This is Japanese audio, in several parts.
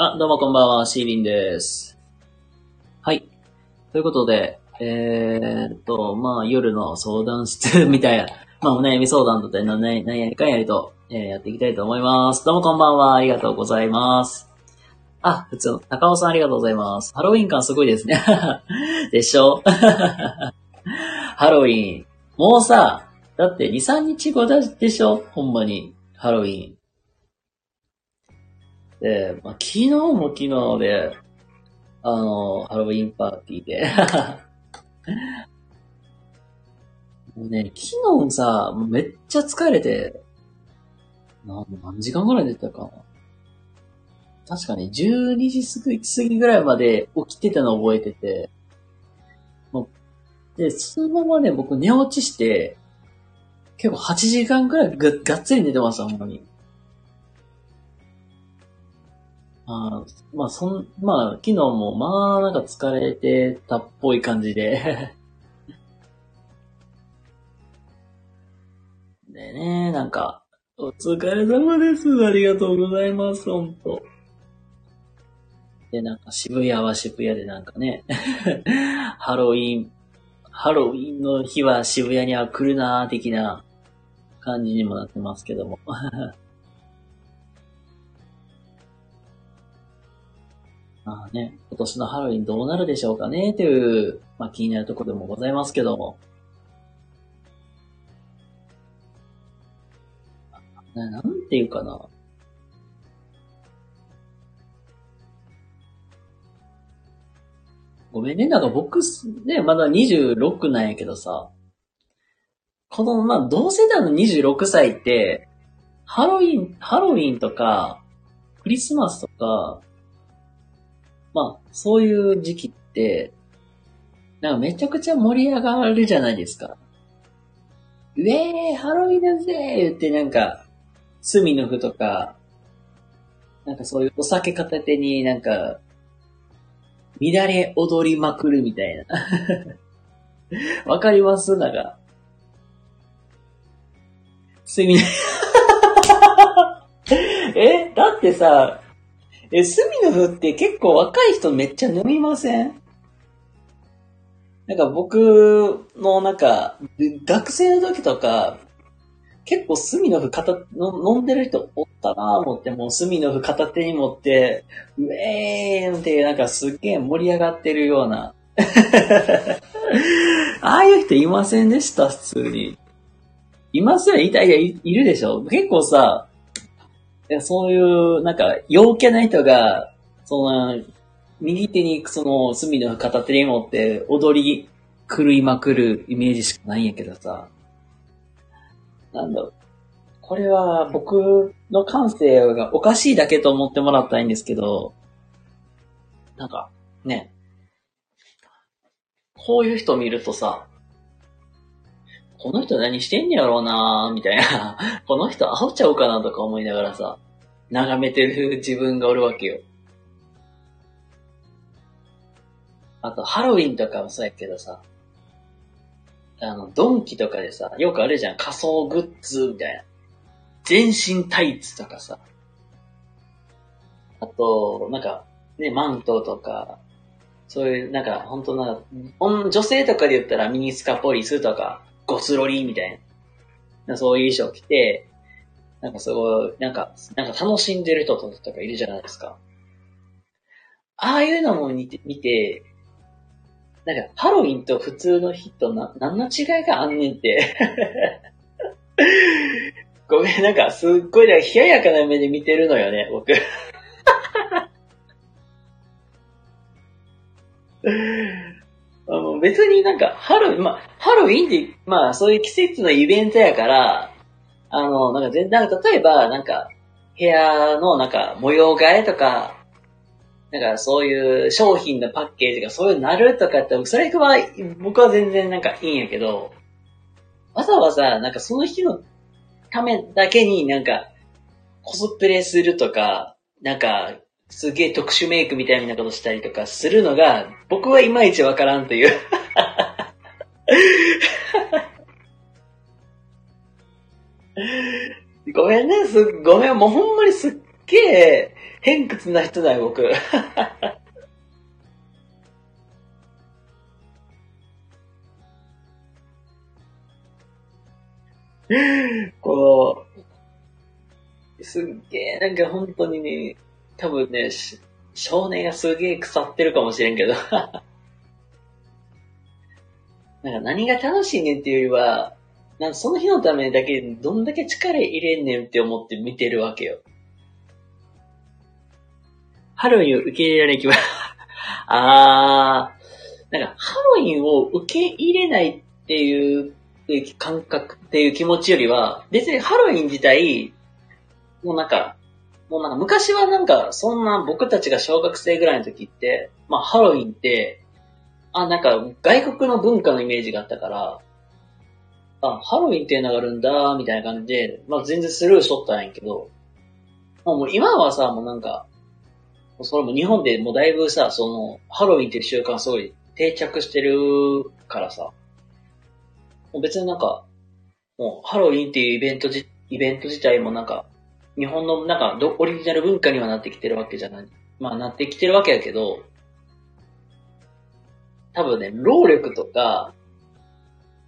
あ、どうもこんばんは、シーリンです。はい。ということで、えーっと、まあ、夜の相談室 みたいな、まあ、お悩み相談だったり、何やりかんやりと、えーやっていきたいと思います。どうもこんばんは、ありがとうございます。あ、普通の、高尾さんありがとうございます。ハロウィン感すごいですね。でしょ？ハロウィン。もうさ、だって2、3日後だでしょ？ほんまに。ハロウィン。で、まあ、昨日も昨日で、あの、ハロウィンパーティーで。もうね、昨日さ、めっちゃ疲れて、何時間ぐらい寝てたかな。確かに12時過ぎ過ぎぐらいまで起きてたの覚えてて、もうで、そのままね、僕寝落ちして、結構8時間くらいががっつり寝てました、ほんまに。あまあ、そん、まあ、昨日も、まあ、なんか疲れてたっぽい感じで。でね、なんか、お疲れ様です。ありがとうございます、ほんと。で、なんか渋谷は渋谷でなんかね、ハロウィン、ハロウィンの日は渋谷には来るなー的な感じにもなってますけども。まあね、今年のハロウィンどうなるでしょうかねという、まあ気になるところでもございますけども。ななんていうかな。ごめんね、なんか僕ね、まだ26なんやけどさ、この、まあ、同世代の26歳って、ハロウィン、ハロウィンとか、クリスマスとか、まあ、そういう時期って、なんかめちゃくちゃ盛り上がるじゃないですか。ウェーハロウィンだぜ言ってなんか、隅の符とか、なんかそういうお酒片手になんか、乱れ踊りまくるみたいな。わかります？なんか。隅の、え？だってさ、え、隅の符って結構若い人めっちゃ飲みません？なんか僕のなんか、学生の時とか、結構隅の符片の飲んでる人おったなぁ思って、もう隅の符片手に持って、ウェーンってなんかすっげえ盛り上がってるような。ああいう人いませんでした、普通に。いますよいたいやい、るでしょ結構さ、やそういう、なんか、陽キャな人が、その、右手にその隅の片手に持って踊り狂いまくるイメージしかないんやけどさ。なんだろう。これは僕の感性がおかしいだけと思ってもらったらいいんですけど、なんか、ね。こういう人見るとさ、この人何してんやろうなみたいな。この人アホちゃおうかなとか思いながらさ、眺めてる自分がおるわけよ。あと、ハロウィンとかもそうやけどさ、あの、ドンキとかでさ、よくあるじゃん、仮想グッズみたいな。全身タイツとかさ。あと、なんか、ね、マントとか、そういう、なんか、本当なんか、女性とかで言ったらミニスカポリスとか、ゴスロリみたいな。そういう衣装着て、なんかすごい、なんか、なんか楽しんでる人とかいるじゃないですか。ああいうのも見て、見て、なんか、ハロウィンと普通の日とな、何の違いがあんねんって。ごめん、なんか、すっごい、なんか冷ややかな目で見てるのよね、僕。あの別になんか、ハロウィン、まあ、ハロウィンって、まあ、そういう季節のイベントやから、あの、なんか全然、例えば、なんか、部屋のなんか模様替えとか、なんかそういう商品のパッケージがそういうなるとかって、それは僕は全然なんかいいんやけど、わざわざなんかその日のためだけになんかコスプレするとか、なんかすげえ特殊メイクみたいなことしたりとかするのが、僕はいまいちわからんという。ごめんね、す、ごめん、もうほんまにすっげえ偏屈な人だよ、僕。こう、すっげえ、なんか本当にね、多分ね、少年がすげえ腐ってるかもしれんけど。なんか何が楽しいねんっていうよりは、なんかその日のためだけどんだけ力入れんねんって思って見てるわけよ。ハロウィンを受け入れられる気は あー、なんかハロウィンを受け入れないっていう感覚っていう気持ちよりは、別にハロウィン自体、もうなんか、もうなんか昔はなんか、そんな僕たちが小学生ぐらいの時って、まあハロウィンって、あ、なんか外国の文化のイメージがあったから、あ、ハロウィンっていうのがあるんだ、みたいな感じで、まあ全然スルーしとったんやけど、もう今はさ、もうなんか、それも日本でもうだいぶさ、その、ハロウィンっていう習慣すごい定着してるからさ、もう別になんか、もうハロウィンっていうイベントじ、イベント自体もなんか、日本のなんかオリジナル文化にはなってきてるわけじゃない。まあなってきてるわけやけど、多分ね、労力とか、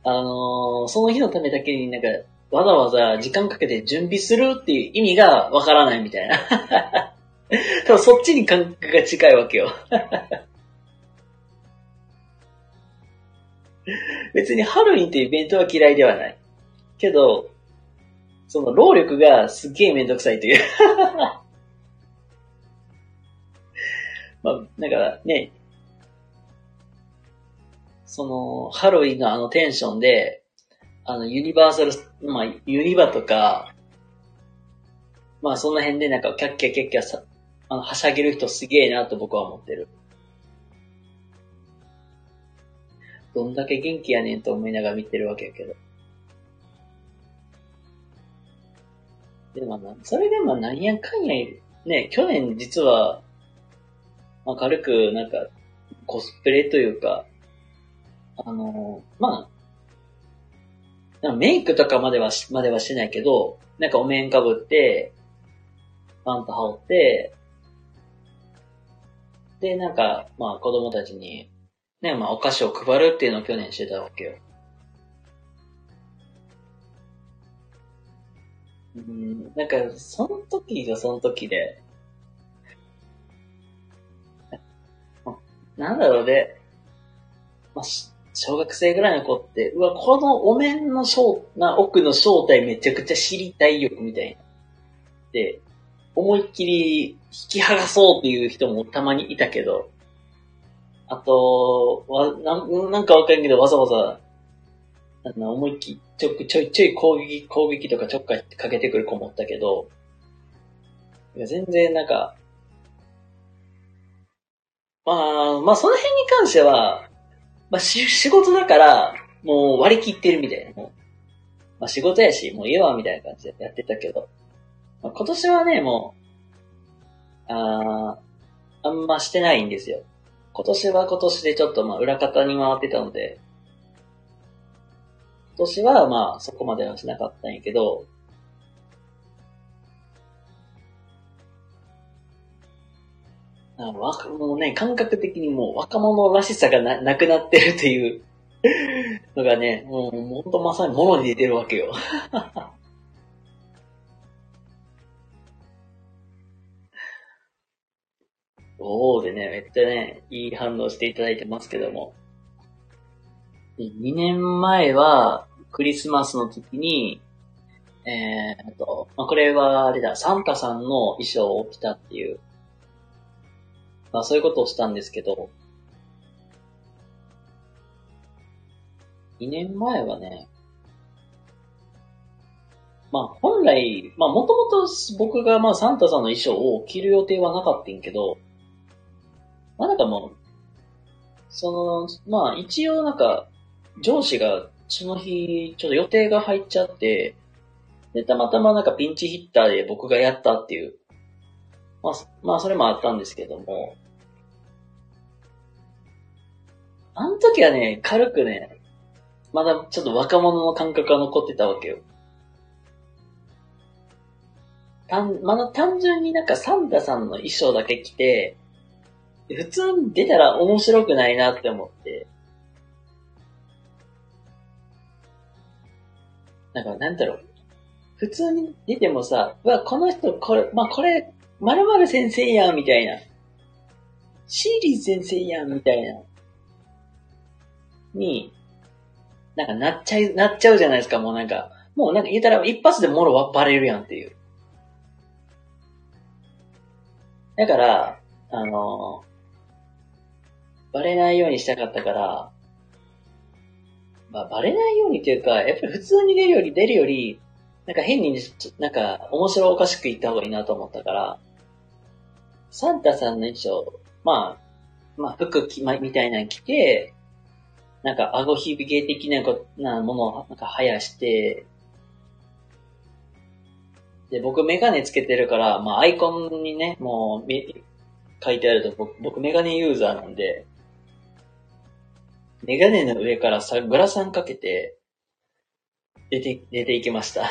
あのー、その日のためだけになんか、わざわざ時間かけて準備するっていう意味がわからないみたいな。多分そっちに感覚が近いわけよ。別にハロウィンってイベントは嫌いではない。けど、その労力がすっげえめんどくさいという まあ、だからね、その、ハロウィンのあのテンションで、あの、ユニバーサル、まあ、ユニバとか、まあ、その辺でなんか、キャッキャキャッキャさ、あの、はしゃげる人すげえなと僕は思ってる。どんだけ元気やねんと思いながら見てるわけやけど。でもな、それでもなんやかんや、ね、去年実は、まあ、軽くなんか、コスプレというか、あの、まあ、メイクとかまではし、まではしないけど、なんかお面かぶって、パンと羽織って、で、なんか、まあ子供たちに、ね、まあお菓子を配るっていうのを去年してたわけよ。うん、なんか、その時がその時で、なんだろうね。まあ、小学生ぐらいの子って、うわ、このお面の正、な、奥の正体めちゃくちゃ知りたいよ、みたいな。で、思いっきり引き剥がそうっていう人もたまにいたけど、あと、わななんかわかんないけど、わざわざ、あの、思いっきり、ちょ、ちょいちょい攻撃、攻撃とかちょっかいかけてくる子もおったけど、いや全然なんか、まあ、まあその辺に関しては、まあ、し、仕事だから、もう割り切ってるみたいな。もうまあ、仕事やし、もういいわ、みたいな感じでやってたけど。まあ、今年はね、もう、ああんましてないんですよ。今年は今年でちょっとまあ裏方に回ってたので、年はまあそこまではしなかったんやけど、あわもうね、感覚的にもう若者らしさがななくなってるっていう のがね、もうほんとまさに物に出てるわけよ。おーでね、めっちゃね、いい反応していただいてますけども。2年前は、クリスマスの時に、えー、と、まあ、これは、あれだ、サンタさんの衣装を着たっていうまあそういうことをしたんですけど、2年前はね、まあ本来、まあもともと僕がまあサンタさんの衣装を着る予定はなかったんけど、まあなんかもう、その、まあ一応なんか、上司がその日、ちょっと予定が入っちゃって、で、たまたまなんかピンチヒッターで僕がやったっていうまあ、まあ、それもあったんですけども、あの時はね、軽くね、まだちょっと若者の感覚が残ってたわけよ。単、まだ単純になんかサンタさんの衣装だけ着て、普通に出たら面白くないなって思って。なんか、なんだろう。普通に出てもさ、うわ、この人、これ、まあ、これ、〇〇先生やん、みたいな。シーリー先生やん、みたいな。に、なんかなっちゃい、なっちゃうじゃないですか、もうなんか。もうなんか言ったら一発でもろはバレるやんっていう。だから、あのバレないようにしたかったから、まあ、バレないようにっていうか、やっぱり普通に出るより出るより、なんか変に、なんか面白おかしく言った方がいいなと思ったから、サンタさんの衣装、まあ、まあ服き、ま、みたいなの着て、なんか顎ひび芸的なこなものをなんか生やして、で、僕メガネつけてるから、まあアイコンにね、もう、書いてあると僕、僕メガネユーザーなんで、メガネの上からさ、グラサンかけて、出て、出ていきました。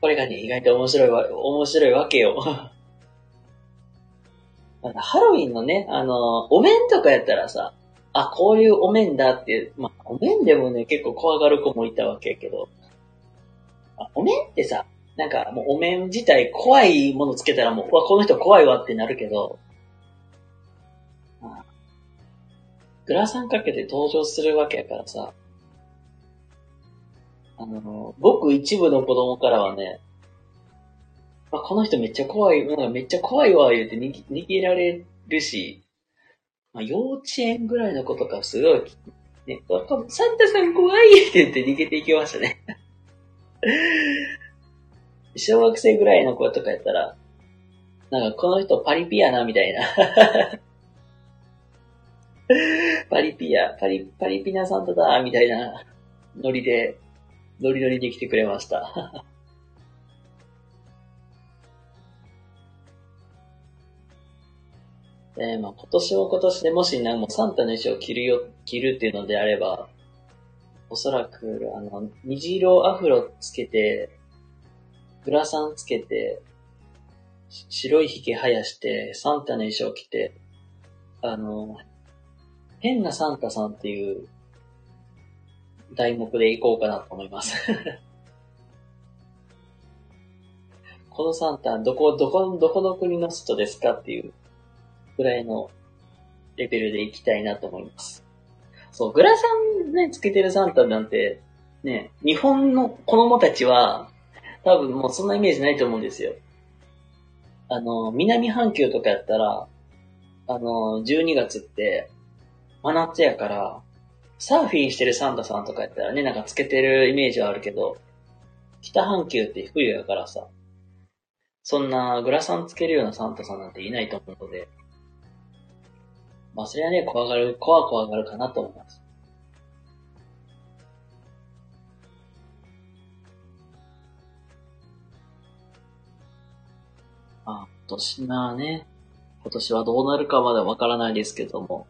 これがね、意外と面白いわ、面白いわけよ。ハロウィンのね、あの、お面とかやったらさ、あ、こういうお面だって、まあ、お面でもね、結構怖がる子もいたわけやけど、お面ってさ、なんかもうお面自体怖いものつけたらもう、わ、この人怖いわってなるけど、グラサンかけて登場するわけやからさ、あの、ごく一部の子供からはね、あ、この人めっちゃ怖い、なんかめっちゃ怖いわ、言うて逃げ逃げられるし、まあ、幼稚園ぐらいの子とかすごい、ね、サンタさん怖いって言って逃げていきましたね。小学生ぐらいの子とかやったら、なんかこの人パリピやな、みたいな。パリピや、パリ、パリピナサンタだ、みたいなノリで、ノリノリで来てくれました。えー、まあ今年は今年でもしなんもサンタの衣装を着るよ、着るっていうのであれば、おそらく、あの、虹色アフロつけて、グラサンつけて、白い髭生やして、サンタの衣装着て、あの、変なサンタさんっていう題目でいこうかなと思います このサンタ、どこ、どこ、どこの国の人ですかっていうぐらいのレベルでいきたいなと思います。そう、グラサンね、つけてるサンタなんて、ね、日本の子供たちは、多分もうそんなイメージないと思うんですよ。あの、南半球とかやったら、あの、12月って、真夏やから、サーフィンしてるサンタさんとかやったらね、なんかつけてるイメージはあるけど、北半球って冬やからさ、そんなグラサンつけるようなサンタさんなんていないと思うので、まあそれはね、怖がる、怖怖がるかなと思います。あ、今年なね、今年はどうなるかまだわからないですけども、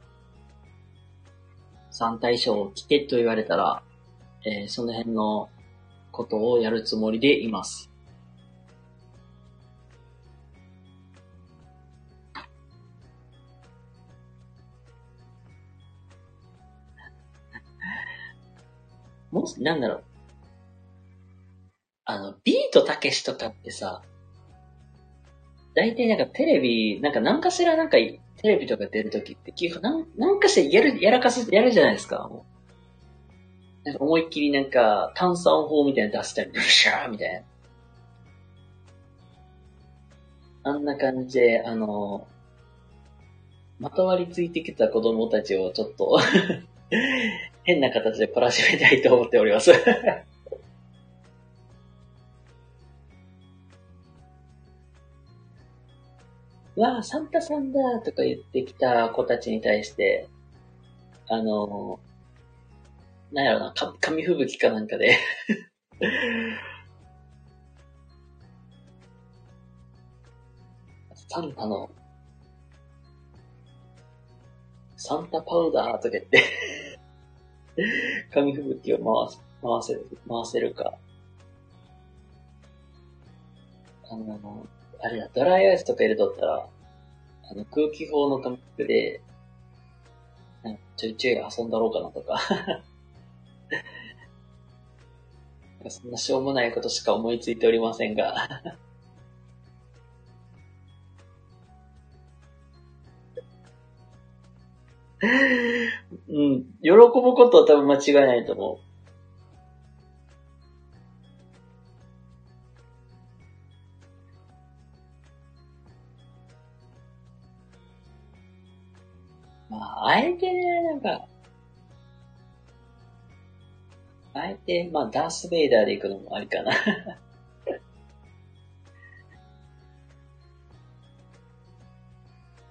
三対象を聞けと言われたら、えー、その辺のことをやるつもりでいます。もし、なんだろう。あの、ビートたけしとかってさ、大体なんかテレビ、なんか何かしらなんかテレビとか出るときって、基本、なん、なんかしてやる、やらかす、やるじゃないですか。なんか思いっきりなんか、炭酸法みたいなの出したり、ブシャーみたいな。あんな感じで、あの、まとわりついてきた子供たちをちょっと 変な形で懲らしめたいと思っておりますわあ、サンタさんだとか言ってきた子たちに対して、あの、なんやろな、か紙吹雪かなんかでサンタの、サンタパウダーとか言って紙吹雪を回す、回せる、回せるか。あの、あれだ、ドライアイスとか入れとったら、あの、空気砲の感覚で、なんちょいちょい遊んだろうかなとか。そんなしょうもないことしか思いついておりませんが。うん。喜ぶことは多分間違いないと思う。あ、えてね、なんか、あえて、まあ、ダース・ベイダーで行くのもありかな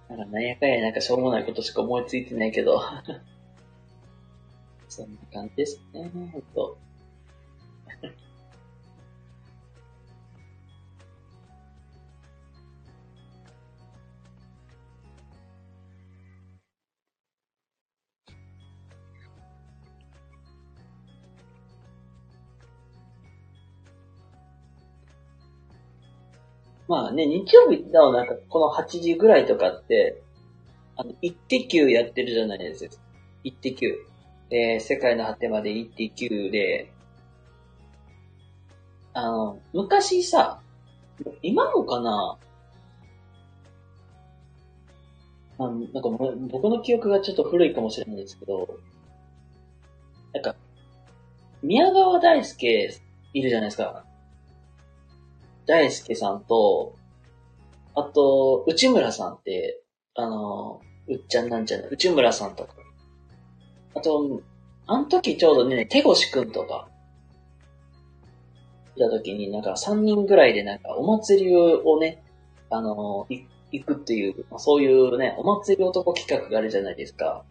なんか、なんやかんやなんかしょうもないことしか思いついてないけどそんな感じですね、ほんと。まあね、日曜日のなんかこの8時ぐらいとかって、あの、一滴球やってるじゃないですか。一滴球。えー、世界の果てまで一滴球で、あの、昔さ、今もかなあのなんか僕の記憶がちょっと古いかもしれないですけど、なんか、宮川大輔いるじゃないですか。大輔さんと、あと、内村さんって、あの、うっちゃんなんちゃん、内村さんとか。あと、あの時ちょうどね、手越くんとか、いた時になんか3人ぐらいでなんかお祭りをね、あの、行くっていう、そういうね、お祭り男企画があるじゃないですか。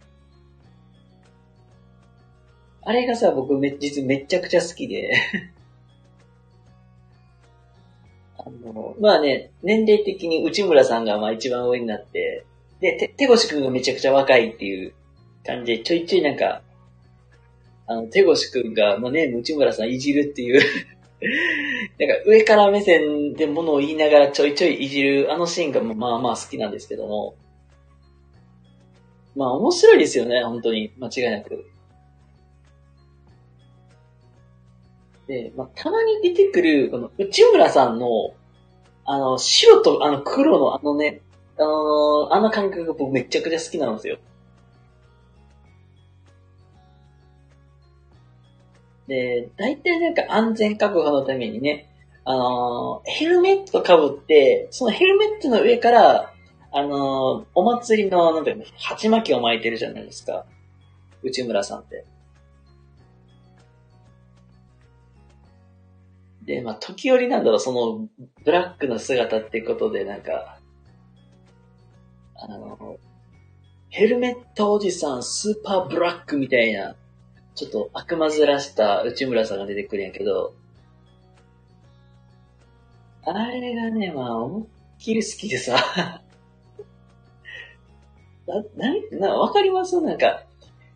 あれがさ、僕め、実めちゃくちゃ好きで、まあね、年齢的に内村さんがまあ一番上になって、で、て、手越くんがめちゃくちゃ若いっていう感じで、ちょいちょいなんか、あの、手越くんが、まあね、内村さんいじるっていう なんか上から目線で物を言いながらちょいちょいいじる、あのシーンがまあまあ好きなんですけども、まあ面白いですよね、本当に。間違いなく。で、まあ、たまに出てくる、この内村さんの、あの、白とあの黒のあのね、あのー、あの感覚が僕めちゃくちゃ好きなんですよ。で、大体なんか安全確保のためにね、あのー、ヘルメット被って、そのヘルメットの上から、あのー、お祭りの、なんていうの、鉢巻きを巻いてるじゃないですか。内村さんって。で、まあ、時折なんだろう、その、ブラックの姿ってことで、なんか、あの、ヘルメットおじさんスーパーブラックみたいな、ちょっと悪魔ずらした内村さんが出てくるんやけど、あれがね、まあ、思いっきり好きでさ、な、な、な、わかります？なんか、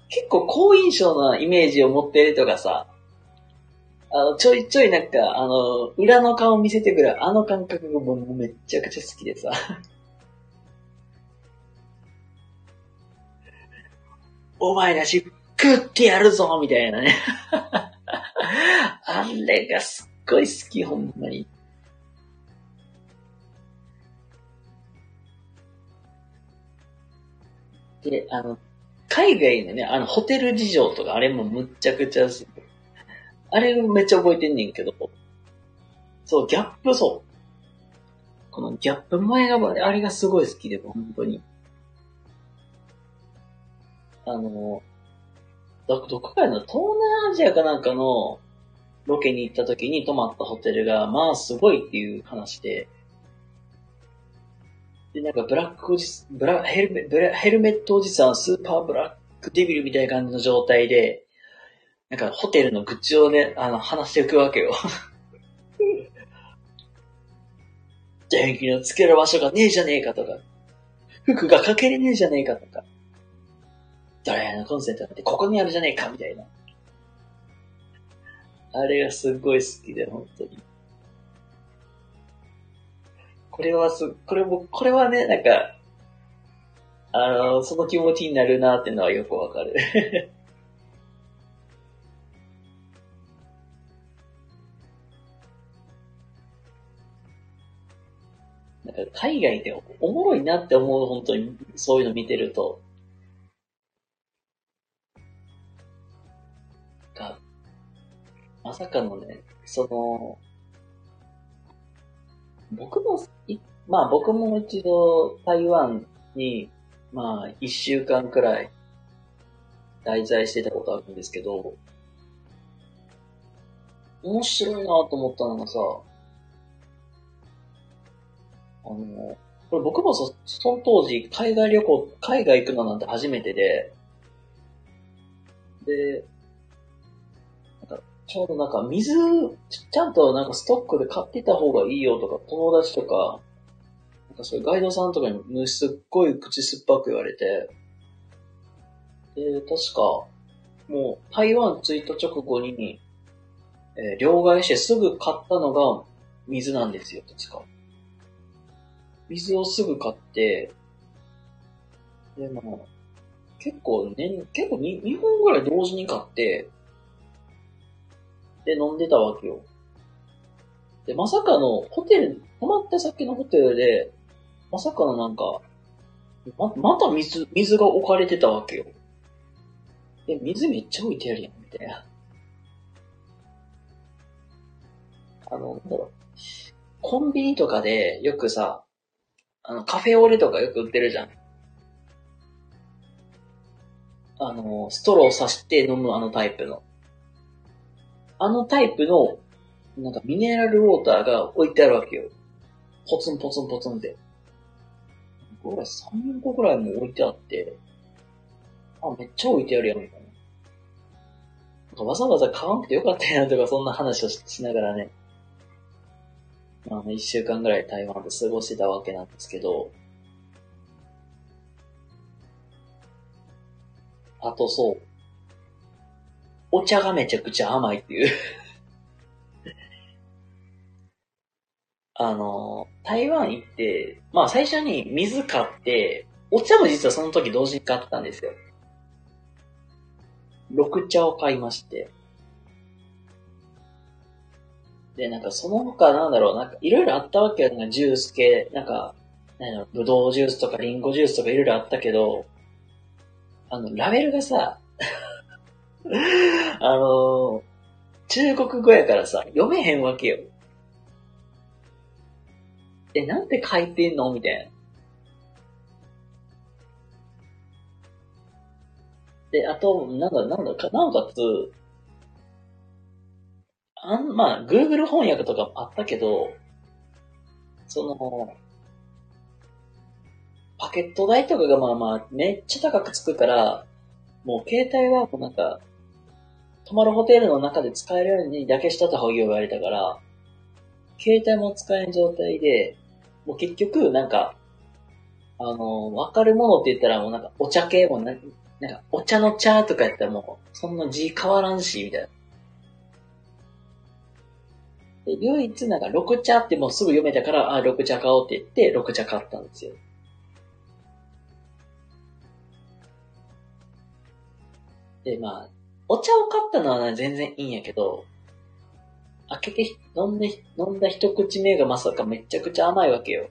結構好印象なイメージを持ってるとかさ、あの、ちょいちょいなんか、あの、裏の顔見せてくる、あの感覚がもうめちゃくちゃ好きでさ。お前らし、食ってやるぞみたいなね。あれがすっごい好き、ほんまに。で、あの、海外のね、あの、ホテル事情とか、あれもむっちゃくちゃ好き。あれめっちゃ覚えてんねんけど、そう、ギャップそう。このギャップ前が、あれがすごい好きで、本当に。あの、ど、どこかの東南アジアかなんかのロケに行った時に泊まったホテルが、まあすごいっていう話で、で、なんかブラックおじ、ブラ、ヘルメ、ブラ、ヘルメットおじさん、スーパーブラックデビルみたいな感じの状態で、なんかホテルの愚痴をね、あの、話していくわけよ。電気のつける場所がねえじゃねえかとか、服がかけれねえじゃねえかとか、ドライヤーのコンセントなんてここにあるじゃねえかみたいな。あれがすっごい好きで、本当に。これはす、これも、これはね、なんか、あの、その気持ちになるなっていうのはよくわかる。なんか海外でおもろいなって思う、本当に、そういうの見てると。が、まさかのね、その、僕も、まあ僕も一度台湾に、まあ一週間くらい滞在してたことあるんですけど、面白いなと思ったのがさ、あの、これ僕もそ、その当時海外旅行、海外行くのなんて初めてで、で、なんかちょうどなんか水、ちゃんとなんかストックで買ってた方がいいよとか、友達とか、なんかそういうガイドさんとかにすっごい口酸っぱく言われて、で、確か、もう台湾着いた直後に、えー、両替してすぐ買ったのが水なんですよ、確か。水をすぐ買って、で、まあ、結構ね、結構 2, 2本ぐらい同時に買って、で、飲んでたわけよ。で、まさかの、ホテル、泊まった先のホテルで、まさかのなんか、ま、また水、水が置かれてたわけよ。え、水めっちゃ置いてあるやん、みたいな。あの、なんだろう。コンビニとかでよくさ、あの、カフェオレとかよく売ってるじゃん。あの、ストローを刺して飲むあのタイプの。あのタイプの、なんかミネラルウォーターが置いてあるわけよ。ポツンポツンポツンって。これ3、4個くらいも置いてあって、あ、めっちゃ置いてあるやん、みたいな。なんかわざわざ買わなくてよかったやんとか、そんな話をしながらね。まあ、一週間ぐらい台湾で過ごしてたわけなんですけど、あとそう、お茶がめちゃくちゃ甘いっていう あの、台湾行って、まあ最初に水買って、お茶も実はその時同時に買ったんですよ。緑茶を買いまして。で、なんかその他なんだろう、なんかいろいろあったわけよ。なんかジュース系、なんか、なんだろう、ぶどうジュースとかリンゴジュースとかいろいろあったけど、あの、ラベルがさ、あの、中国語やからさ、読めへんわけよ。え、なんて書いてんの？みたいな。で、あと、なんだ、なんだか、なおかつ、あん、まあ、Google 翻訳とかあったけど、その、パケット代とかがまあまあ、めっちゃ高くつくから、もう携帯はもうなんか、泊まるホテルの中で使えるようにだけした方がいいよ言われたから、携帯も使えん状態で、もう結局、なんか、あの、わかるものって言ったらもうなんかお茶系もな、なんかお茶の茶とかやったらもう、そんな字変わらんし、みたいな。で、唯一なんか緑茶ってもうすぐ読めたから、あ、緑茶買おうって言って、緑茶買ったんですよ。で、まあ、お茶を買ったのは、全然いいんやけど、開けて、飲んで、飲んだ一口目がまさかめちゃくちゃ甘いわけよ。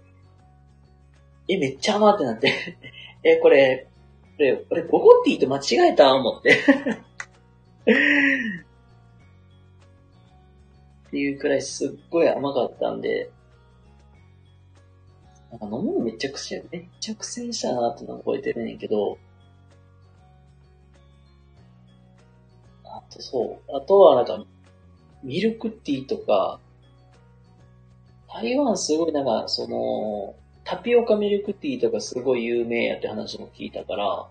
え、めっちゃ甘ってなって え、これ、これ、これ、ボゴティと間違えた思って っていうくらいすっごい甘かったんで、なんか飲むのめちゃくちゃ、めっちゃ苦戦したなっての覚えてるねんけど、あとそう、あとはなんか、ミルクティーとか、台湾すごいなんか、その、タピオカミルクティーとかすごい有名やって話も聞いたから、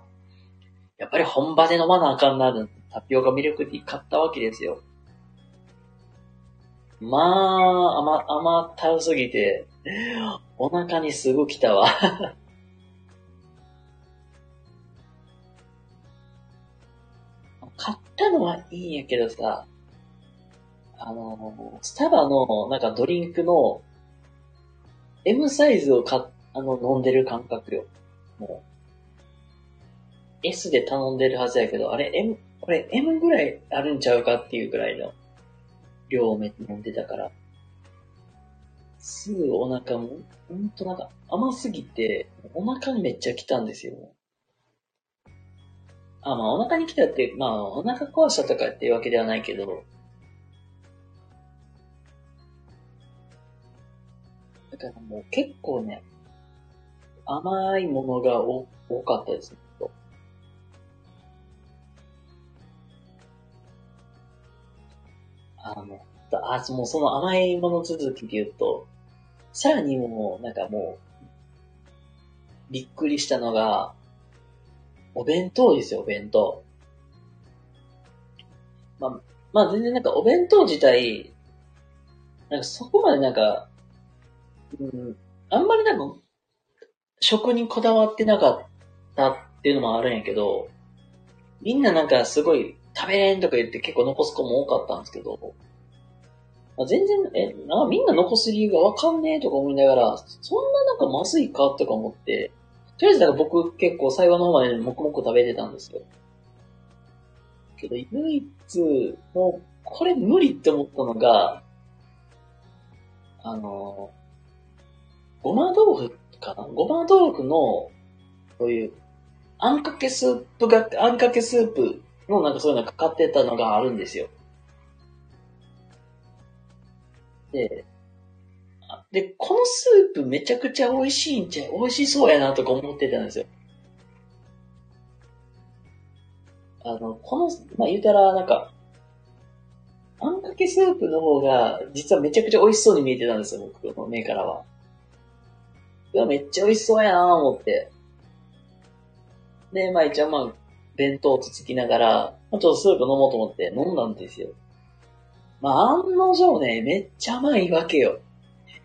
やっぱり本場で飲まなあかんな、タピオカミルクティー買ったわけですよ。まあ、甘、甘ったるすぎて、お腹にすぐ来たわ買ったのはいいんやけどさ、あの、スタバのなんかドリンクの、M サイズをか、あの、飲んでる感覚よ。もう。S で頼んでるはずやけど、あれ M、これ M ぐらいあるんちゃうかっていうぐらいの量をめ飲んでたから。すぐお腹も、ほんとなんか甘すぎて、お腹にめっちゃ来たんですよ。あ、まあお腹に来たって、まあお腹壊したとかっていうわけではないけど、だからもう結構ね、甘いものが多かったですね。あの、あ、もうその甘いもの続きで言うと、さらにもう、なんかもう、びっくりしたのが、お弁当ですよ、お弁当。まあ、まあ全然なんかお弁当自体、なんかそこまでなんか、うん、あんまりなんか、食にこだわってなかったっていうのもあるんやけど、みんななんかすごい食べれんとか言って結構残す子も多かったんですけど、まあ、全然、え、な、みんな残す理由がわかんねえとか思いながら、そんななんかまずいかとか思って、とりあえずなんか僕結構最後の方まで黙々食べてたんですよ。けど、唯一、もう、これ無理って思ったのが、あの、ごま豆腐かな？ごま豆腐の、そういう、あんかけスープが、あんかけスープのなんかそういうのかかってたのがあるんですよ。で、で、このスープめちゃくちゃ美味しいんちゃ、美味しそうやなとか思ってたんですよ。あの、この、まあ、言うたら、なんか、あんかけスープの方が、実はめちゃくちゃ美味しそうに見えてたんですよ、僕の目からは。いや、めっちゃ美味しそうやな思って。で、まあ一応まあ、弁当をつつきながら、ちょっとスープ飲もうと思って飲んだんですよ。まあ、案の定ね、めっちゃ甘いわけよ。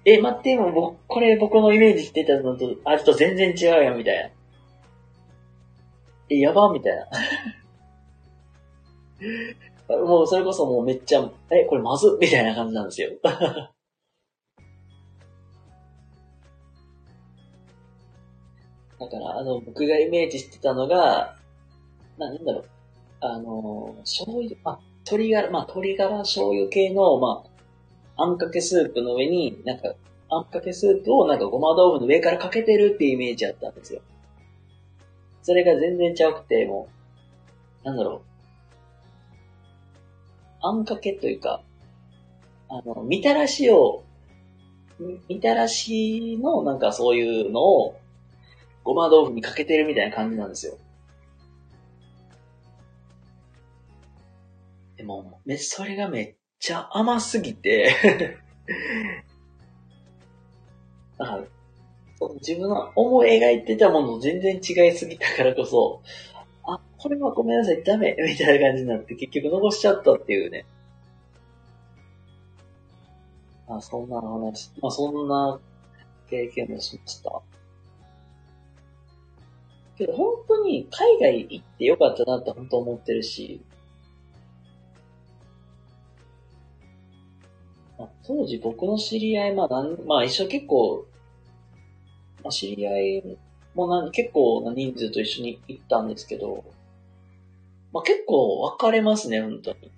え、待って、も僕、これ僕のイメージしてたのと、あれと全然違うよ、みたいな。え、やばみたいな。もうそれこそもうめっちゃ、え、これまずみたいな感じなんですよ。だから、あの、僕がイメージしてたのが、なんだろう、あの、醤油、あ、鶏ガラ、まあ、鶏ガラ醤油系の、まあ、あんかけスープの上に、なんか、あんかけスープをなんかごま豆腐の上からかけてるっていうイメージあったんですよ。それが全然ちゃうくて、もう、なんだろう。あんかけというか、あの、みたらしを、みたらしのなんかそういうのを、ごま豆腐にかけてるみたいな感じなんですよ。でも、め、それがめっちゃ甘すぎて あ自分の思い描いてたもの全然違いすぎたからこそ、あ、これはごめんなさい、ダメみたいな感じになって結局残しちゃったっていうね。あ、そんな話、まあそんな経験もしました。けど本当に海外行ってよかったなって本当思ってるし、当時僕の知り合い、まあなん、まあ一緒結構、まあ、知り合いもな結構な人数と一緒に行ったんですけど、まあ結構分かれますね、本当に。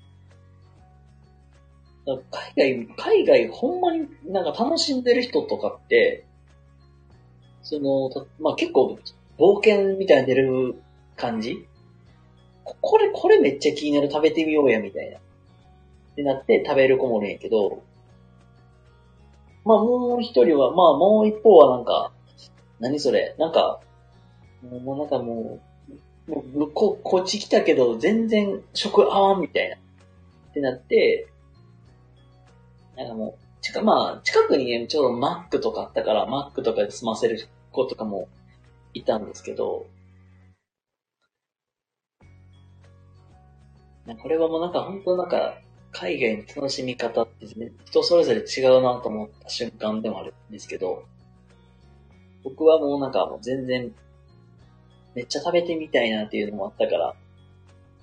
海外、海外ほんまになんか楽しんでる人とかって、その、まあ結構冒険みたいに出る感じこれ、これめっちゃ気になる食べてみようや、みたいな。ってなって食べる子もおるんけど、まあもう一人は、まあもう一方はなんか、何それ？なんか、もうなんかもう、もうこ、こっち来たけど全然食合わんみたいな。ってなって、なんかもう、近、まあ、近くに、ちょうどマックとかあったから、マックとかで済ませる子とかもいたんですけど、これはもうなんか本当なんか、海外の楽しみ方って、ね、人それぞれ違うなと思った瞬間でもあるんですけど、僕はもうなんか全然、めっちゃ食べてみたいなっていうのもあったから、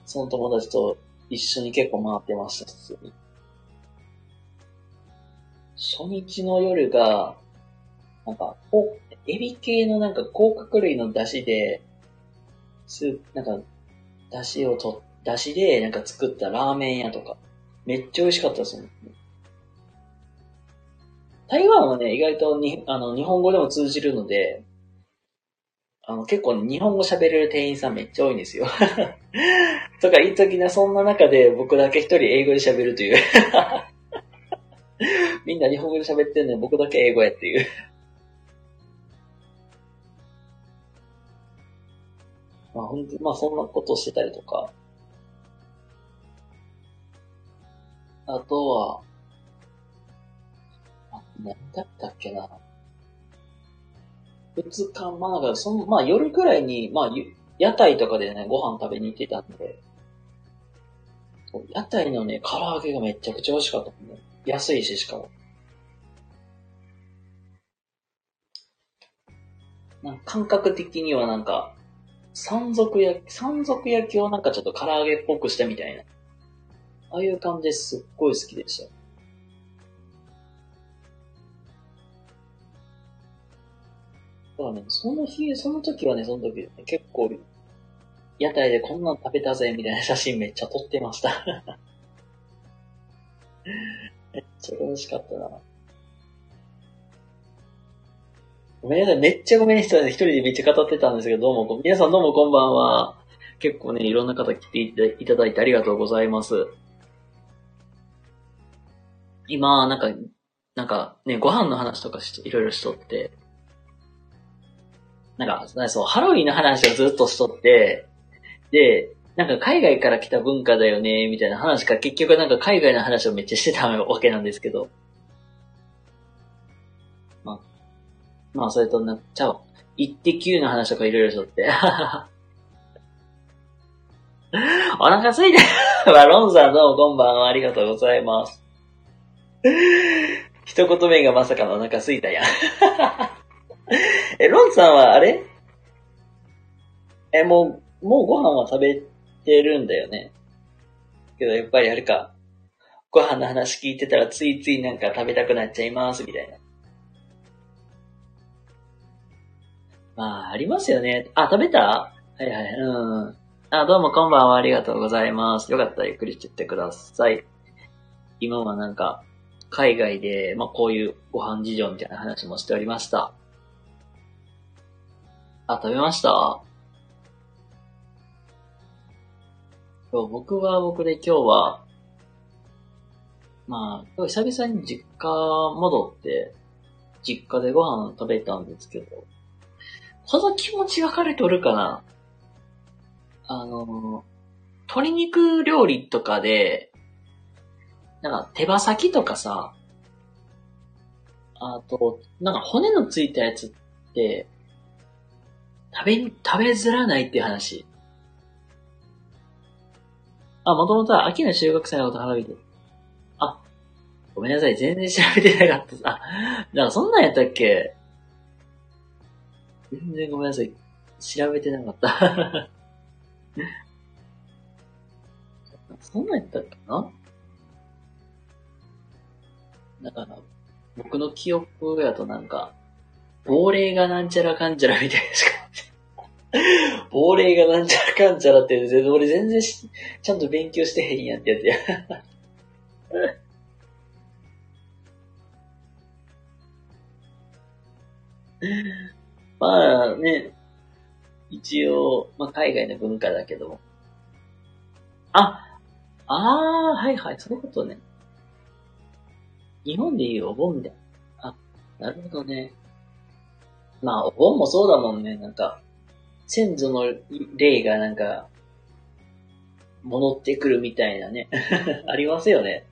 その友達と一緒に結構回ってました、普通に。初日の夜が、なんか、こ、エビ系のなんか甲殻類の出汁で、スープ、なんか、出汁をと、出汁でなんか作ったラーメン屋とか、めっちゃ美味しかったですもん。台湾はね、意外とに、あの、日本語でも通じるので、あの、結構日本語喋れる店員さんめっちゃ多いんですよ。とか言いときな、そんな中で僕だけ一人英語で喋るという。みんな日本語で喋ってんのに僕だけ英語やっていう。まあ本当まあそんなことしてたりとか。あとは、あ、何だったっけな。二日、まあなんか、その、まあ夜くらいに、まあ、屋台とかでね、ご飯食べに行ってたんで、屋台のね、唐揚げがめちゃくちゃ美味しかったもんね。安いし、しかも。なんか感覚的にはなんか、山賊焼き、山賊焼きをなんかちょっと唐揚げっぽくしたみたいな。ああいう感じですっごい好きでした。だからね、その日、その時はね、その時、ね、結構、屋台でこんなん食べたぜ、みたいな写真めっちゃ撮ってました。めっちゃ楽しかったな。ごめんなさい。めっちゃごめんなさい。一人でめっちゃ語ってたんですけど、どうも、皆さんどうもこんばんは。結構ね、いろんな方来ていただいてありがとうございます。今、なんか、なんかね、ご飯の話とかしいろいろしとって、なんか、そう、ハロウィンの話をずっとしとって、で、なんか海外から来た文化だよね、みたいな話か、結局なんか海外の話をめっちゃしてたわけなんですけど。まあ、まあ、それとなっ、ちゃう。イッテ Q の話とかいろいろしとって。お腹すいた。わ、ロンさんどうもこんばんは。ありがとうございます。一言目がまさかのお腹すいたやん。え、ロンさんはあれ？え、もう、もうご飯は食べてるんだよね。けどやっぱりあれか、ご飯の話聞いてたらついついなんか食べたくなっちゃいます、みたいな。まあ、ありますよね。あ、食べた？はいはい、うん。あ、どうもこんばんは、ありがとうございます。よかったらゆっくりしてってください。今はなんか、海外で、まあこういうご飯事情みたいな話もしておりました。あ、食べました？そう、僕は僕で今日は、まあ、久々に実家戻って、実家でご飯食べたんですけど、この気持ち分かれておるかな？あの、鶏肉料理とかで、なんか手羽先とかさ、あと、なんか骨のついたやつって、食べ、食べづらないっていう話。あ、もともとは秋の中学生のこと話してあ、ごめんなさい。全然調べてなかった。あ、なんかそんなんやったっけ？全然ごめんなさい。調べてなかった。そんなんやったっけな？だから、僕の記憶やとなんか、亡霊がなんちゃらかんちゃらみたいなしか亡霊がなんちゃらかんちゃらって、全然俺全然ちゃんと勉強してへんやんってやつや。まあね、一応、まあ海外の文化だけど。あ、ああ、はいはい、そういうことね。日本でいうお盆みたいな。あ、なるほどね。まあ、お盆もそうだもんね。なんか、先祖の霊がなんか、戻ってくるみたいなね。ありますよね。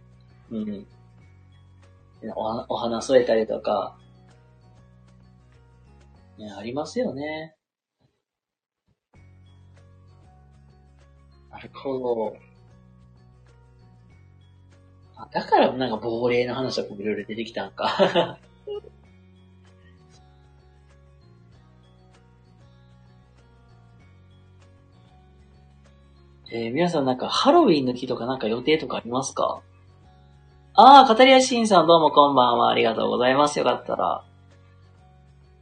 うん。おお花添えたりとか。ね、ありますよね。なるほど。だからなんか亡霊の話とかいろいろ出てきたんか。えー、皆さんなんかハロウィンの日とかなんか予定とかありますか？ああ、カタリアシンさんどうもこんばんは。ありがとうございます。よかったら。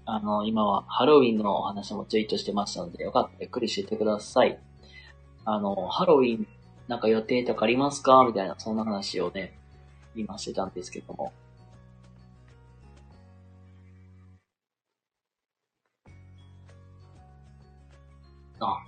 あの、今はハロウィンのお話もツイートしてましたので、よかったらゆっくりしてください。あの、ハロウィンなんか予定とかありますか？みたいな、そんな話をね、今してたんですけども。あ、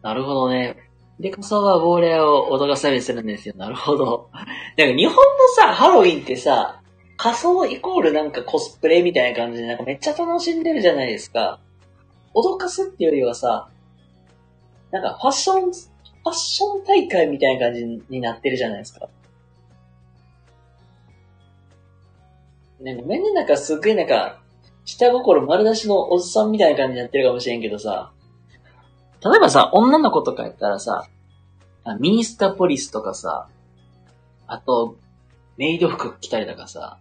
なるほどね。で、こそは亡霊を脅かされりするんですよ。なるほど。なんか日本のさ、ハロウィンってさ、仮装イコールなんかコスプレみたいな感じでなんかめっちゃ楽しんでるじゃないですか。脅かすっていうよりはさ、なんかファッション、ファッション大会みたいな感じになってるじゃないですか。ね、ごめんね、なんかすっごいなんか、下心丸出しのおっさんみたいな感じになってるかもしれんけどさ、例えばさ、女の子とかやったらさ、ミニスタポリスとかさ、あと、メイド服着たりとかさ、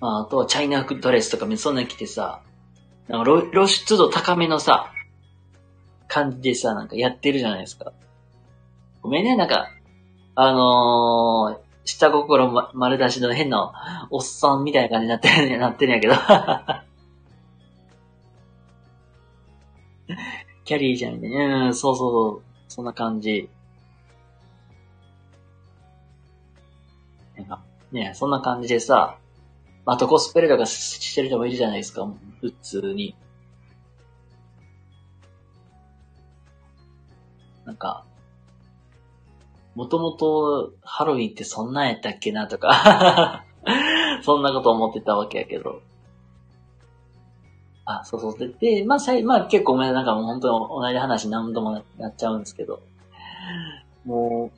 まあ、あとはチャイナドレスとかそんな着てさ、なんか露出度高めのさ、感じでさ、なんかやってるじゃないですか。ごめんね、なんか、あのー、下心、丸出しの変なおっさんみたいな感じになってる、なってるんやけど。キャリーじゃんね。うん、そうそうそう。そんな感じ。なんか、ねそんな感じでさ、あとコスプレとかしてる人もいるじゃないですか、普通に。なんか、もともとハロウィンってそんなんやったっけなとか そんなこと思ってたわけやけど。あ、そうそう。で、でまあ、さい、まあ結構ごめん、なんかもう本当に同じ話何度もなっちゃうんですけど。も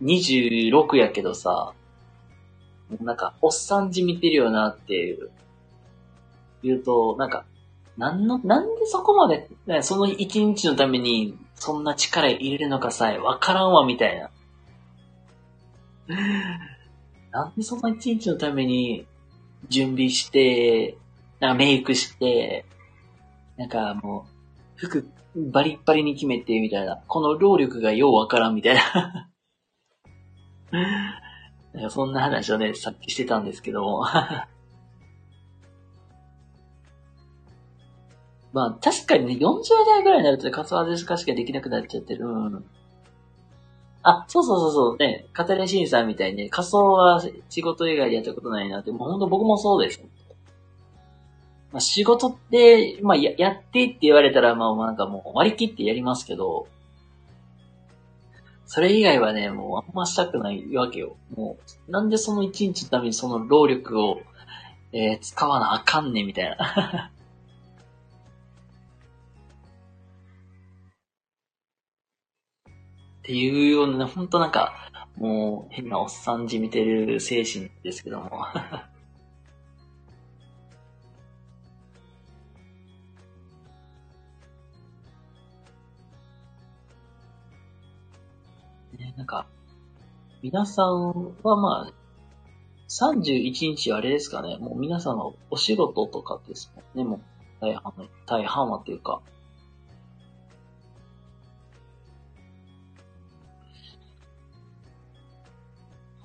う、26やけどさ、なんか、おっさんじみてるよなっていう、言うと、なんか、なんの、なんでそこまで、ね、その一日のために、そんな力入れるのかさえわからんわ、みたいな。なんでその一日のために、準備して、なんかメイクして、なんかもう、服バリッバリに決めて、みたいな。この労力がようわからん、みたいな。そんな話をね、さっきしてたんですけども。まあ、確かにね、40代ぐらいになるとね、カツアデス化しかできなくなっちゃってる。うん。あ、そうそうそうそう、ね、カタリンシンさんみたいにね、仮装は仕事以外でやったことないなって、もうほんと僕もそうです。まあ、仕事って、まあや、やってって言われたら、まあ、なんかもう割り切ってやりますけど、それ以外はね、もうあんましたくないわけよ。もう、なんでその一日のためにその労力を、えー、使わなあかんねん、みたいな。っていうような、ほんとなんか、もう変なおっさんじみてる精神ですけども。ね、なんか、皆さんはまあ、31日あれですかね。もう皆さんはお仕事とかですもんね。もう大半、大半はというか。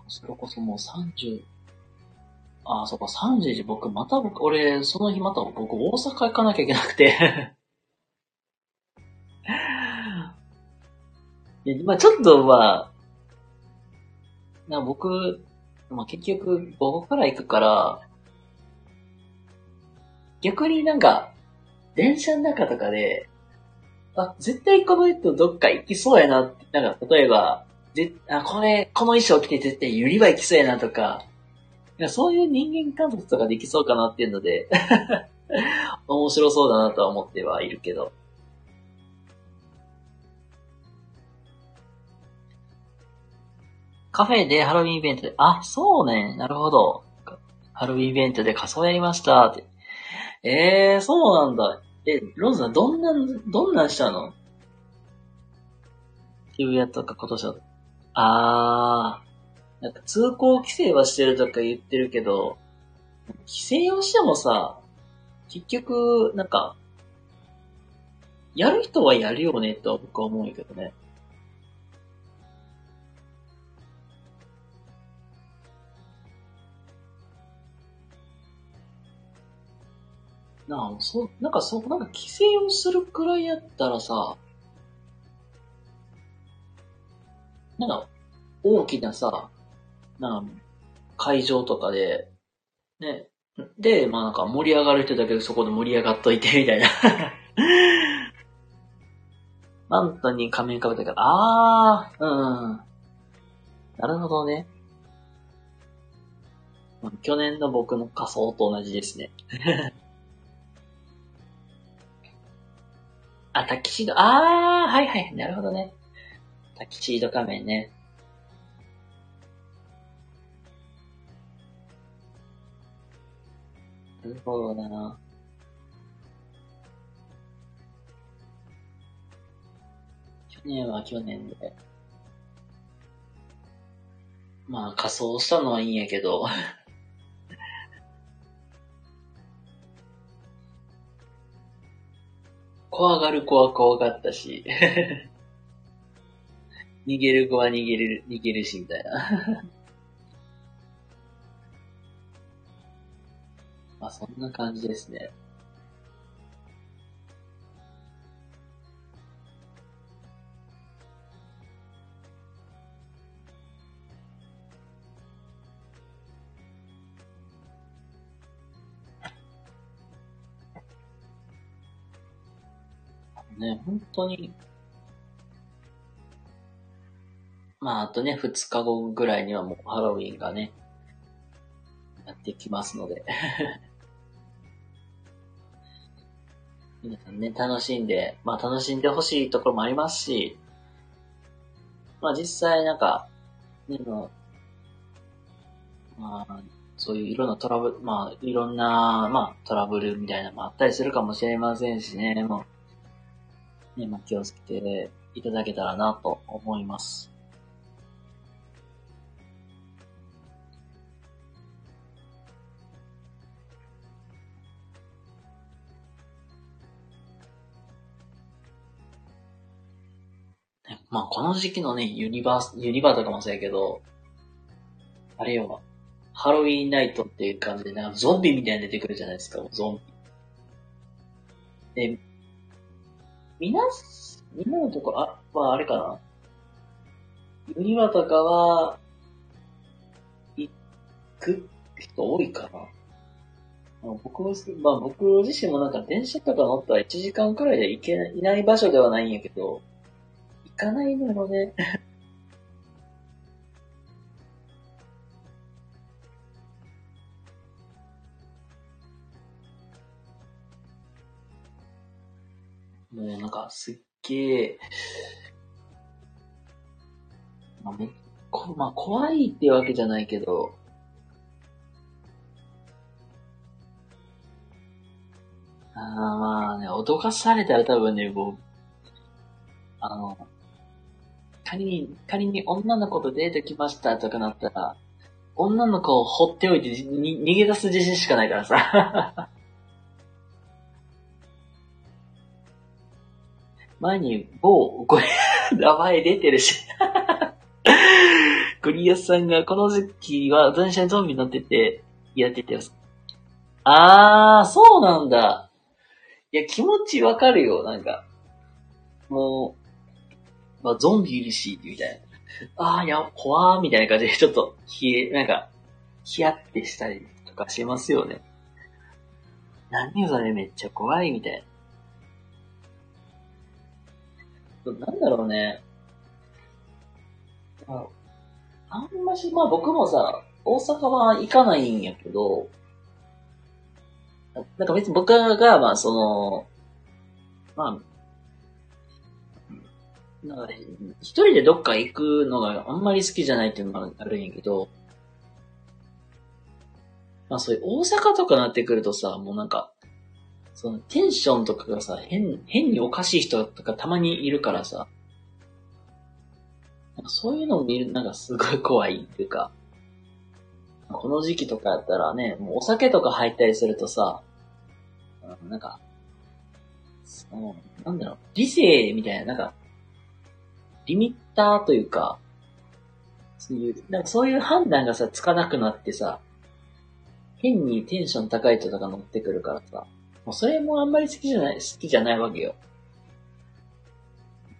それこそもう30、ああ、そっか、30時僕、また僕、俺、その日また僕、大阪行かなきゃいけなくて、まあちょっと、まあ、な僕、まあ結局、午後から行くから、逆になんか、電車の中とかで、あ、絶対この人どっか行きそうやなって、なんか、例えば、で、あ、これ、この衣装着て絶対ユリバ行きそうやなとか、いやそういう人間観察とかできそうかなっていうので 面白そうだなとは思ってはいるけど。カフェでハロウィンイベントで、あ、そうね、なるほど。ハロウィンイベントで仮装やりましたって。えー、そうなんだ。え、ローズさん、どんな、どんなんしたの？渋谷とか今年は。あー、なんか通行規制はしてるとか言ってるけど、規制をしてもさ、結局、なんか、やる人はやるよねとは僕は思うけどね。なあ、そう、なんかそう、なんか規制をするくらいやったらさ、なんか、大きなさ、なんか、会場とかで、ね、で、まあなんか盛り上がる人だけどそこで盛り上がっといて、みたいな。マントに仮面かぶったから、あー、うん。なるほどね。去年の僕の仮装と同じですね。あ、タキシード、あー、はいはい、なるほどね。タキシード仮面ね。なるほどな。去年は去年で。まあ仮装したのはいいんやけど 怖がる子は怖かったし逃げる子は逃げる、逃げるし、みたいな まあ、そんな感じですね。ね、本当に、まあ、あとね、二日後ぐらいにはもうハロウィンがね、やってきますので 皆さんね、楽しんで、まあ楽しんでほしいところもありますし、まあ実際なんか、ね、の、まあ、そういういろんなトラブル、まあいろんな、まあトラブルみたいなのもあったりするかもしれませんしね、もう、ね、まあ、気をつけていただけたらなと思います。まあ、この時期のね、ユニバース、ユニバーとかもそうやけど、あれよ、ハロウィンナイトっていう感じで、なんかゾンビみたいに出てくるじゃないですか、ゾンビ。で、みな、みんなのところ、あ、まああれかな。ユニバーとかは、行く人多いかな。僕も、まあ僕自身もなんか電車とか乗ったら1時間くらいで行けない、ない場所ではないんやけど、かないのよね。もうなんかすっげえ、まあ、めこまあ、怖いってわけじゃないけど、あまあね、脅かされたら多分ね、もう、あの、仮に、仮に女の子とデート来ましたとかなったら、女の子を放っておいてに逃げ出す自信しかないからさ。前に某、これ、名前出てるし。クリアさんがこの時期は残車にゾンビ乗ってて、やっててあー、そうなんだ。いや、気持ちわかるよ、なんか。もう、まあ、ゾンビいるし、みたいな。あー、いや、怖ー、みたいな感じで、ちょっと、ひえ、なんか、ヒヤってしたりとかしますよね。何それめっちゃ怖い、みたいな。なんだろうね。あんまし、まあ僕もさ、大阪は行かないんやけど、なんか別に僕が、まあその、まあ、なんか一人でどっか行くのがあんまり好きじゃないっていうのがあるんやけど、まあそういう大阪とかなってくるとさ、もうなんか、そのテンションとかがさ、変、変におかしい人とかたまにいるからさ、なんかそういうのを見る、なんかすごい怖いっていうか、この時期とかやったらね、もうお酒とか入ったりするとさ、なんか、その、なんだろう、理性みたいな、なんか、リミッターというか、そういう、なんかそういう判断がさ、つかなくなってさ、変にテンション高い人とか乗ってくるからさ、もうそれもあんまり好きじゃない、好きじゃないわけよ。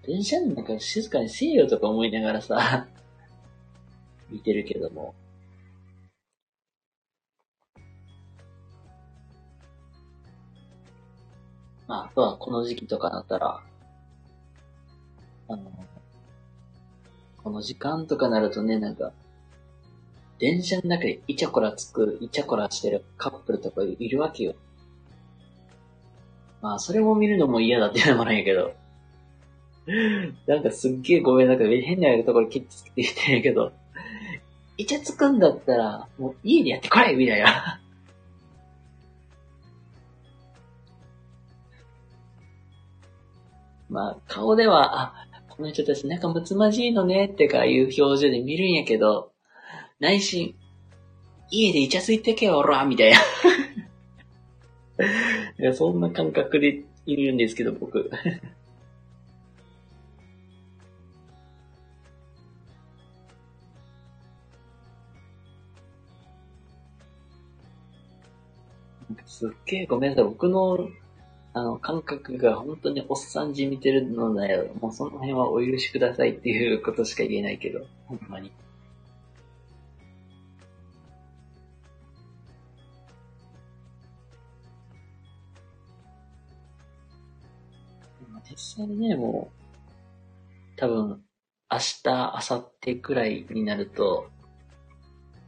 電車の中静かにせえよとか思いながらさ、見てるけども。まあ、あとはこの時期とかだったら、あの、この時間とかなるとね、なんか、電車の中でイチャコラつく、イチャコラしてるカップルとかいるわけよ。まあ、それも見るのも嫌だっていうのもないけど。なんかすっげえごめん、なんか変なところ切ってつけて言ってるけど、イチャつくんだったら、もう家でやってこいみたいな。まあ、顔では、あ、この人たち仲睦まじいのねってかいう表情で見るんやけど、内心、家でイチャついてけよ、おらみたいな。いや、そんな感覚でいるんですけど、僕。すっげえごめんなさい。僕の、あの、感覚が本当におっさんじみてるのだよ。もうその辺はお許しくださいっていうことしか言えないけど、ほんまに。実際にね、もう、多分、明日、明後日くらいになると、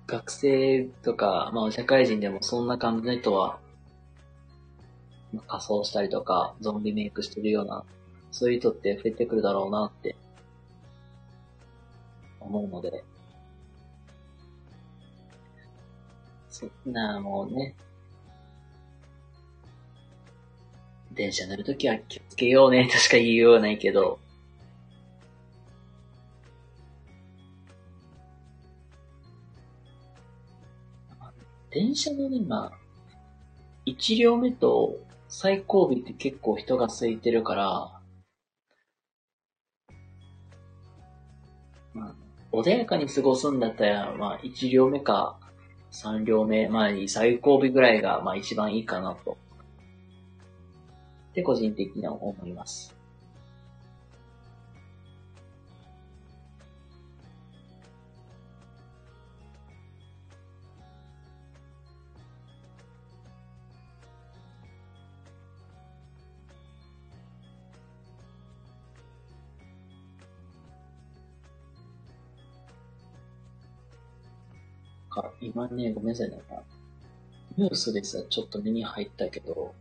学生とか、まあ社会人でもそんな感じの人は、仮装したりとか、ゾンビメイクしてるような、そういう人って増えてくるだろうなって、思うので、そんな、もうね、電車乗るときは気をつけようね。としか言いようがないけど、電車のね、まあ、一両目と最後尾って結構人が空いてるから、まあ、穏やかに過ごすんだったら、まあ、一両目か三両目、まあ、最後尾ぐらいが、まあ、一番いいかなと。って個人的には思います。か、今ね、ごめんなさい、なんか、ニュースでさ、ちょっと目に入ったけど、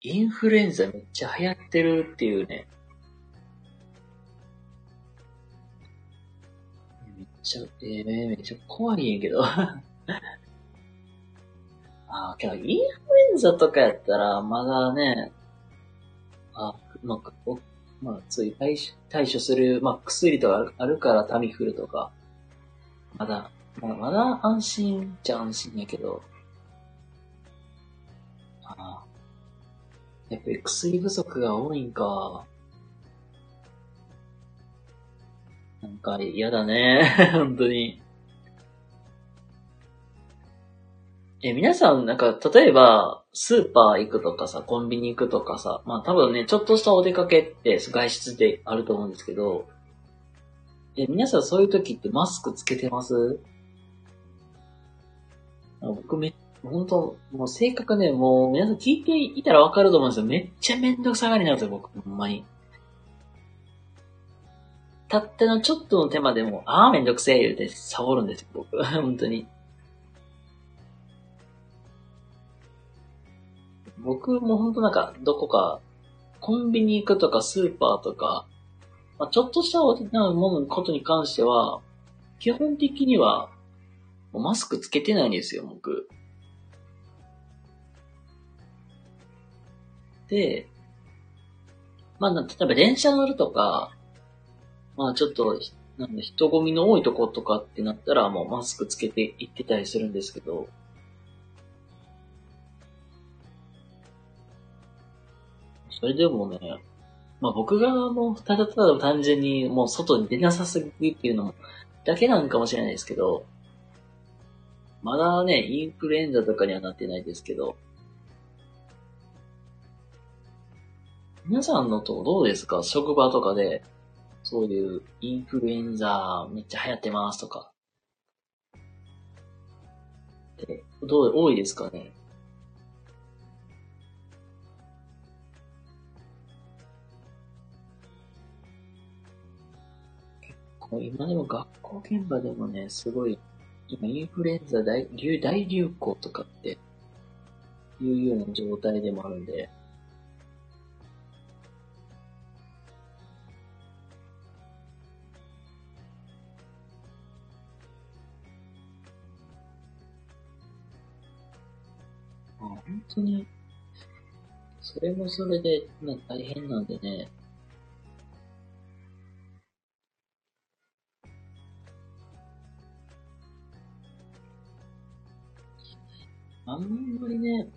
インフルエンザめっちゃ流行ってるっていうね。めっちゃ、えー、めっちゃ怖いんやけど。ああ、けど、インフルエンザとかやったら、まだね、あ、まあ、まあ、つい対処対処する、まあ、薬とかあるからタミフルとか、まだ、まだ、まだ安心っちゃ安心やけど、ああ、やっぱり薬不足が多いんか。なんか嫌だね。本当に。え、皆さん、なんか、例えば、スーパー行くとかさ、コンビニ行くとかさ、まあ多分ね、ちょっとしたお出かけって外出であると思うんですけど、え、皆さんそういう時ってマスクつけてます？僕め本当もう性格ね、もう皆さん聞いていたらわかると思うんですよ。めっちゃめんどくさがりなんですよ、僕、ほんまに。たったのちょっとの手間でも、ああ、めんどくせえ言うてサボるんですよ、僕。本当に。僕も本当なんか、どこか、コンビニ行くとか、スーパーとか、まあ、ちょっとしたものことに関しては、基本的には、もうマスクつけてないんですよ、僕。で、まあ、例えば電車乗るとか、まあちょっと、なんで人混みの多いとことかってなったら、もうマスクつけて行ってたりするんですけど、それでもね、まあ僕がもうただただ単純にもう外に出なさすぎっていうのもだけなんかもしれないですけど、まだね、インフルエンザとかにはなってないですけど、皆さんのとどうですか？職場とかで、そういうインフルエンザめっちゃ流行ってますとか。え、どう、多いですかね？結構今でも学校現場でもね、すごい、今インフルエンザ大流大流行とかっていうような状態でもあるんで、あ本当に、それもそれで、まあ大変なんでね。あんまりね、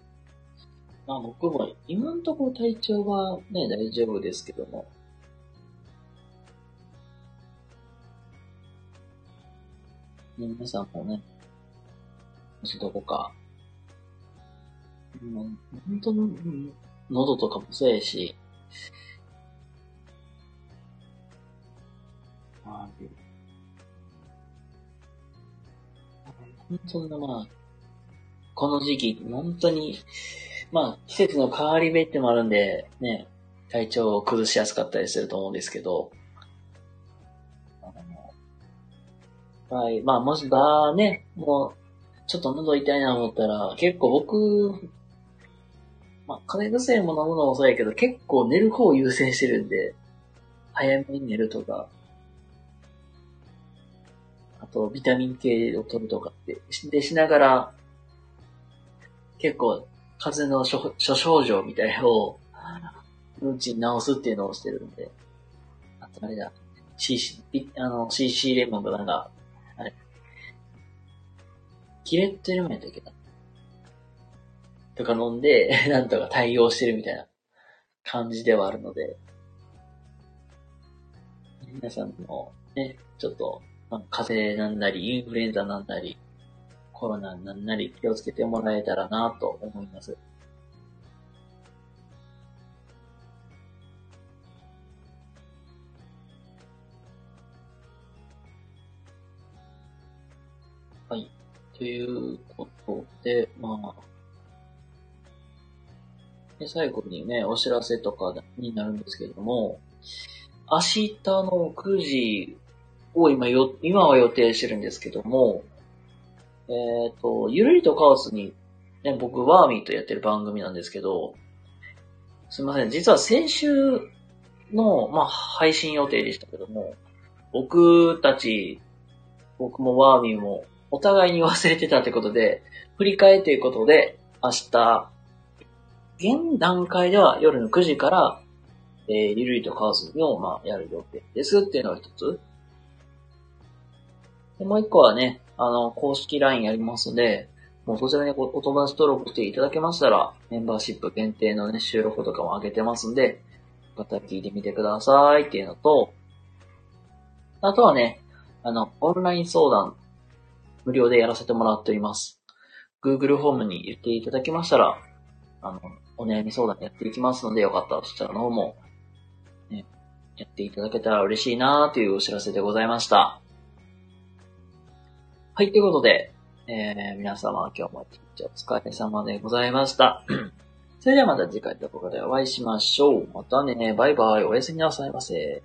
まあ僕も今んとこ体調はね、大丈夫ですけども。ね、皆さんもね、もしどこかもう、本当に、喉とかもそうやし、あ、本当にまあ、この時期、本当に、まあ、季節の変わり目ってもあるんで、ね、体調を崩しやすかったりすると思うんですけど、はい、まあ、もし、ばね、もう、ちょっと喉痛いなと思ったら、結構僕、まあ、風邪薬も飲むのもそうやけど、結構寝る方を優先してるんで、早めに寝るとか、あと、ビタミン系を取るとかって、でしながら、結構、風邪の諸症状みたいなのを、うんちに治すっていうのをしてるんで、あとあれだ、CC、あの、CC レモンがなんか、あれ、キレットレモンやったっけな。とか飲んで、なんとか対応してるみたいな。感じではあるので、皆さんのね、ちょっと、風邪なんなり、インフルエンザなんなり、コロナになんなり気をつけてもらえたらなと思います。はい。ということで、まあ、で、最後にね、お知らせとかになるんですけれども、明日の9時を今よ、今は予定してるんですけども、えっ、ー、と、ゆるりとカオスに、ね、僕、ワーミーとやってる番組なんですけど、すいません。実は先週の、まあ、配信予定でしたけども、僕たち、僕もワーミーも、お互いに忘れてたってことで、振り返ということで、明日、現段階では夜の9時から、えー、ゆるりとカオスを、まあ、やる予定ですっていうのが一つ。でもう一個はね、あの、公式 LINE やりますので、もうそちらにお友達登録していただけましたら、メンバーシップ限定のね、収録とかも上げてますんで、またら聞いてみてくださいっていうのと、あとはね、あの、オンライン相談、無料でやらせてもらっております。Google フォームに言っていただきましたら、あの、お悩み相談やっていきますので、よかったらそちらの方も、ね、やっていただけたら嬉しいなというお知らせでございました。はい、ということで、えー、皆様今日も一日お疲れ様でございました。それではまた次回の動画でお会いしましょう。またね、バイバイ、おやすみなさいませ。